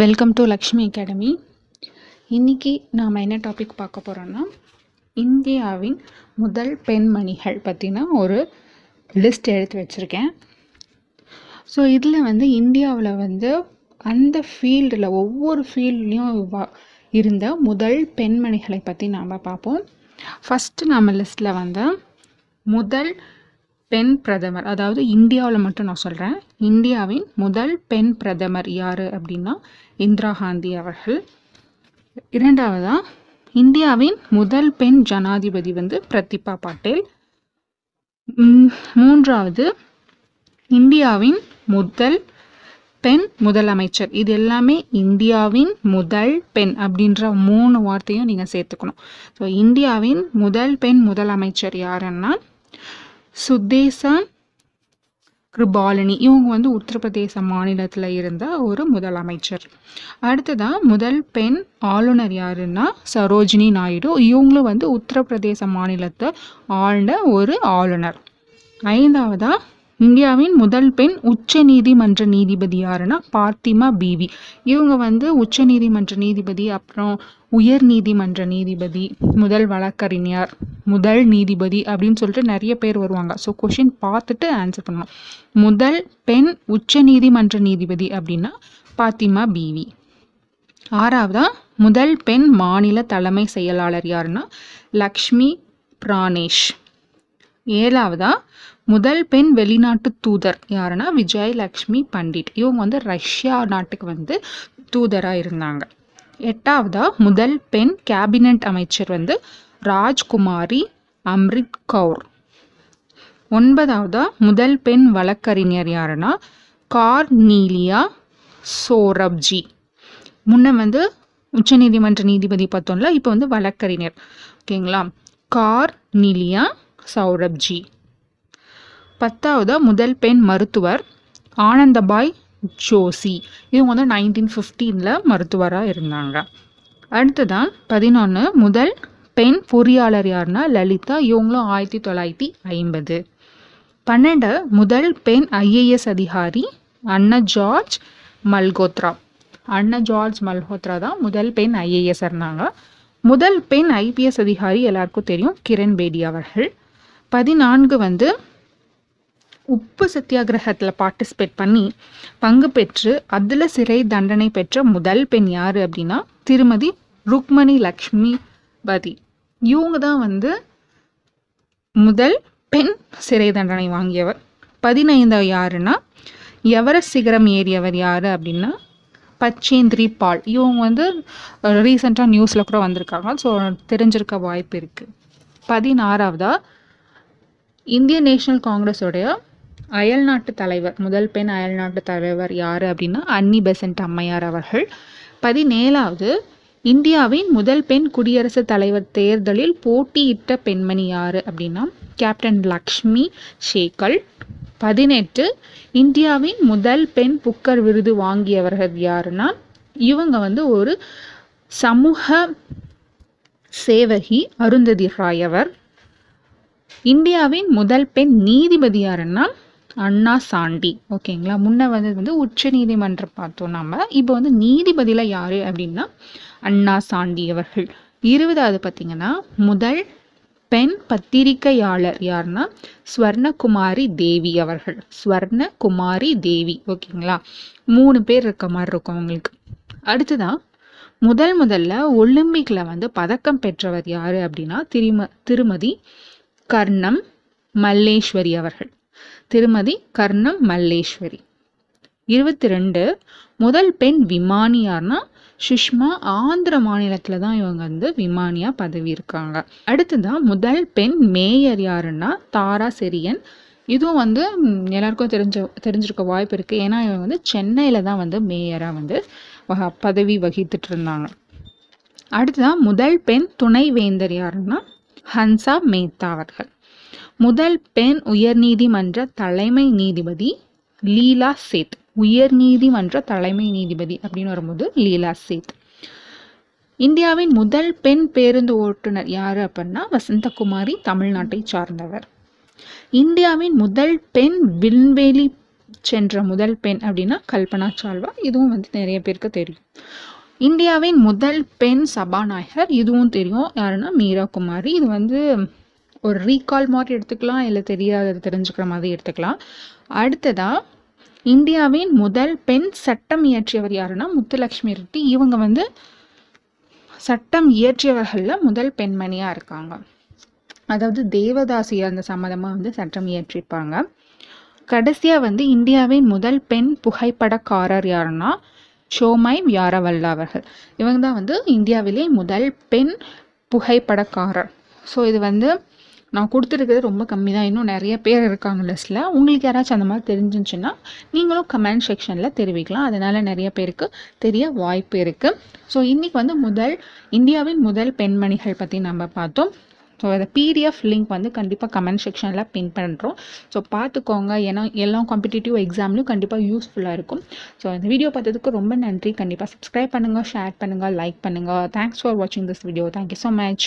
Welcome to Lakshmi academy இன்னைக்கு நாம் என்ன டாபிக் பார்க்க போகிறோன்னா இந்தியாவின் முதல் பெண்மணிகள் பற்றின ஒரு லிஸ்ட் எடுத்து வச்சுருக்கேன். ஸோ இதில் வந்து இந்தியாவில் வந்து அந்த ஃபீல்டில் ஒவ்வொரு ஃபீல்ட்லேயும் இருந்த முதல் பெண்மணிகளை பற்றி நாம் பார்ப்போம். ஃபஸ்ட்டு நம்ம லிஸ்ட்டில் வந்து முதல் பெண் பிரதமர். அதாவது இந்தியாவில் மட்டும் நான் சொல்கிறேன் இந்தியாவின் முதல் பெண் பிரதமர் யார் அப்படின்னா இந்திரா காந்தி அவர்கள். இரண்டாவதா இந்தியாவின் முதல் பெண் ஜனாதிபதி வந்து பிரதிபா பாட்டேல். மூன்றாவது இந்தியாவின் முதல் பெண் முதலமைச்சர். இது எல்லாமே இந்தியாவின் முதல் பெண் அப்படின்ற மூணு வார்த்தையும் நீங்கள் சேர்த்துக்கணும். ஸோ இந்தியாவின் முதல் பெண் முதலமைச்சர் யாருன்னா சுத்தேசன் கிருபாலினி. இவங்க வந்து உத்தரப்பிரதேச மாநிலத்தில் இருந்த ஒரு முதலமைச்சர். அடுத்ததாக முதல் பெண் ஆளுநர் யாருன்னா சரோஜினி நாயுடு. இவங்களும் வந்து உத்தரப்பிரதேச மாநிலத்தை ஆழ்ந்த ஒரு ஆளுநர். ஐந்தாவதாக இந்தியாவின் முதல் பெண் உச்ச நீதிமன்ற நீதிபதி யாருன்னா பார்த்திமா பிவி. இவங்க வந்து உச்ச நீதிமன்ற நீதிபதி அப்புறம் உயர் நீதிமன்ற நீதிபதி முதல் வழக்கறிஞர் முதல் நீதிபதி அப்படின்னு சொல்லிட்டு நிறைய பேர் வருவாங்க. ஸோ கொஷின் பார்த்துட்டு ஆன்சர் பண்ணணும் முதல் பெண் உச்ச நீதிமன்ற நீதிபதி அப்படின்னா பாத்திமா பிவி. ஆறாவதா? முதல் பெண் மாநில தலைமை செயலாளர் யாருன்னா லக்ஷ்மி பிரானேஷ். ஏழாவதா? முதல் பெண் வெளிநாட்டு தூதர் யாருன்னா விஜயலக்ஷ்மி பண்டிட். இவங்க வந்து ரஷ்யா நாட்டுக்கு வந்து தூதராக இருந்தாங்க. எட்டாவதாக முதல் பெண் கேபினட் அமைச்சர் வந்து ராஜ்குமாரி அம்ரித் கவுர் ஒன்பதாவதாக முதல் பெண் வழக்கறிஞர் யாருன்னா கார்னீலியா சோரப்ஜி. முன்ன வந்து உச்சநீதிமன்ற நீதிபதி பார்த்தோம்ல இப்போ வந்து வழக்கறிஞர். ஓகேங்களா? கார்னிலியா சௌரப்ஜி. பத்தாவது முதல் பெண் மருத்துவர் ஆனந்தபாய் ஜோசி இவங்க வந்து நைன்டீன் ஃபிஃப்டீனில் மருத்துவராக இருந்தாங்க. அடுத்ததான் பதினொன்று முதல் பெண் பொறியாளர் யாருன்னா லலிதா. இவங்களும் ஆயிரத்தி தொள்ளாயிரத்தி ஐம்பது. பன்னெண்டு முதல் பெண் ஐஏஎஸ் அதிகாரி அண்ணா ஜார்ஜ் மல்கோத்ரா. அண்ணா ஜார்ஜ் மல்ஹோத்ரா தான் முதல் பெண் ஐஏஎஸ் இருந்தாங்க. முதல் பெண் ஐபிஎஸ் அதிகாரி எல்லாருக்கும் தெரியும். கிரண் பேடி அவர்கள். பதினான்கு வந்து உப்பு சத்தியாகிரகத்தில் பார்ட்டிசிபேட் பண்ணி பங்கு பெற்று அதில் சிறை தண்டனை பெற்ற முதல் பெண் யார் அப்படின்னா திருமதி ருக்மணி லக்ஷ்மி பதி இவங்க தான் வந்து முதல் பெண் சிறை தண்டனை வாங்கியவர். பதினைந்தாவது யாருன்னா எவரஸ்ட் சிகரம் ஏறியவர் யார் அப்படின்னா பச்சேந்திரி பால். இவங்க வந்து ரீசெண்டாக நியூஸில் கூட வந்திருக்காங்க. ஸோ தெரிஞ்சிருக்க வாய்ப்பு இருக்குது பதினாறாவதா இந்திய நேஷனல் காங்கிரஸோடைய அயல்நாட்டு தலைவர் முதல் பெண் அயல்நாட்டு தலைவர் யார் அப்படின்னா அன்னி பெசன்ட் அம்மையார் அவர்கள். பதினேழாவது இந்தியாவின் முதல் பெண் குடியரசுத் தலைவர் தேர்தலில் போட்டியிட்ட பெண்மணி யார் அப்படின்னா கேப்டன் லக்ஷ்மி ஷேகல் பதினெட்டு இந்தியாவின் முதல் பெண் புக்கர் விருது வாங்கியவர்கள் யாருன்னா இவங்க வந்து ஒரு சமூக சேவகி அருந்ததி ராய் அவர். இந்தியாவின் முதல் பெண் நீதிபதி யாருன்னா அண்ணா சாண்டி. ஓகேங்களா? முன்ன வந்து வந்து உச்ச நீதிமன்றம் பார்த்தோம் நம்ம இப்போ வந்து நீதிபதியில் யார் அப்படின்னா அண்ணா சாண்டி அவர்கள். இருபதாவது பார்த்தீங்கன்னா முதல் பெண் பத்திரிகையாளர் யாருன்னா ஸ்வர்ணகுமாரி தேவி அவர்கள். ஸ்வர்ணகுமாரி தேவி. ஓகேங்களா? மூணு பேர் இருக்க மாதிரி இருக்கும் அவங்களுக்கு. அடுத்ததான் முதல் முதல்ல ஒலிம்பிக்கில் வந்து பதக்கம் பெற்றவர் யார் அப்படின்னா திரும திருமதி கர்ணம் மல்லேஸ்வரி அவர்கள். திருமதி கர்ணம் மல்லேஸ்வரி. இருபத்தி ரெண்டு முதல் பெண் விமானியார்னா சுஷ்மா ஆந்திர மாநிலத்தில் தான் இவங்க வந்து விமானியாக பதவி இருக்காங்க அடுத்ததான் முதல் பெண் மேயர் யாருன்னா தாரா செரியன். இதுவும் வந்து எல்லாருக்கும் தெரிஞ்ச தெரிஞ்சிருக்க வாய்ப்பு இருக்குது ஏன்னா இவங்க வந்து சென்னையில் தான் வந்து மேயராக வந்து வக- பதவி வகித்துட்டு இருந்தாங்க அடுத்ததான் முதல் பெண் துணைவேந்தர் யாருன்னா ஹன்சா மேத்தா அவர்கள். முதல் பெண் உயர்நீதிமன்ற தலைமை நீதிபதி லீலா சேத். உயர்நீதிமன்ற தலைமை நீதிபதி அப்படின்னு வரும்போது லீலா சேத். இந்தியாவின் முதல் பெண் பேருந்து ஓட்டுநர் யார் அப்படின்னா வசந்தகுமாரி தமிழ்நாட்டை சார்ந்தவர். இந்தியாவின் முதல் பெண் விண்வெளி சென்ற முதல் பெண் அப்படின்னா கல்பனா சால்வா. இதுவும் வந்து நிறைய பேருக்கு தெரியும். இந்தியாவின் முதல் பெண் சபாநாயகர் இதுவும் தெரியும். யாருன்னா மீரா குமாரி இது வந்து ஒரு ரீகால் மாதிரி எடுத்துக்கலாம் இல்லை தெரியாத தெரிஞ்சுக்கிற மாதிரி எடுத்துக்கலாம். அடுத்ததாக இந்தியாவின் முதல் பெண் சட்டம் இயற்றியவர் யாருன்னா முத்துலக்ஷ்மி ரெட்டி. இவங்க வந்து சட்டம் இயற்றியவர்களில் முதல் பெண்மணியாக இருக்காங்க. அதாவது தேவதாசி அந்த சம்மந்தமாக வந்து சட்டம் இயற்றிருப்பாங்க. கடைசியாக வந்து இந்தியாவின் முதல் பெண் புகைப்படக்காரர் யாருன்னா ஷோமை வியாரவல்லா அவர்கள். இவங்க தான் வந்து இந்தியாவிலே முதல் பெண் புகைப்படக்காரர். ஸோ இது வந்து நான் கொடுத்துருக்கிறது ரொம்ப கம்மி தான் இன்னும் நிறைய பேர் இருக்காங்க லிஸ்ட்டில் உங்களுக்கு யாராச்சும் அந்த மாதிரி தெரிஞ்சிச்சுன்னா நீங்களும் கமெண்ட் செக்ஷனில் தெரிவிக்கலாம். அதனால் நிறைய பேருக்கு தெரிய வாய்ப்பு இருக்குது ஸோ இன்றைக்கி வந்து முதல் இந்தியாவின் முதல் பெண்மணிகள் பற்றி நம்ம பார்த்தோம். ஸோ அதை பிடிஎஃப் லிங்க் வந்து கண்டிப்பாக கமெண்ட் செக்ஷனில் பின் பண்ணுறோம் ஸோ பார்த்துக்கோங்க. ஏன்னா எல்லா காம்படிட்டிவ் எக்ஸாம்லையும் கண்டிப்பாக யூஸ்ஃபுல்லாக இருக்கும். ஸோ இந்த வீடியோ பார்த்ததுக்கு ரொம்ப நன்றி. கண்டிப்பாக சப்ஸ்கிரைப் பண்ணுங்கள் ஷேர் பண்ணுங்கள் லைக் பண்ணுங்கள் தேங்க்ஸ் ஃபார் வாட்சிங் this video thank you so much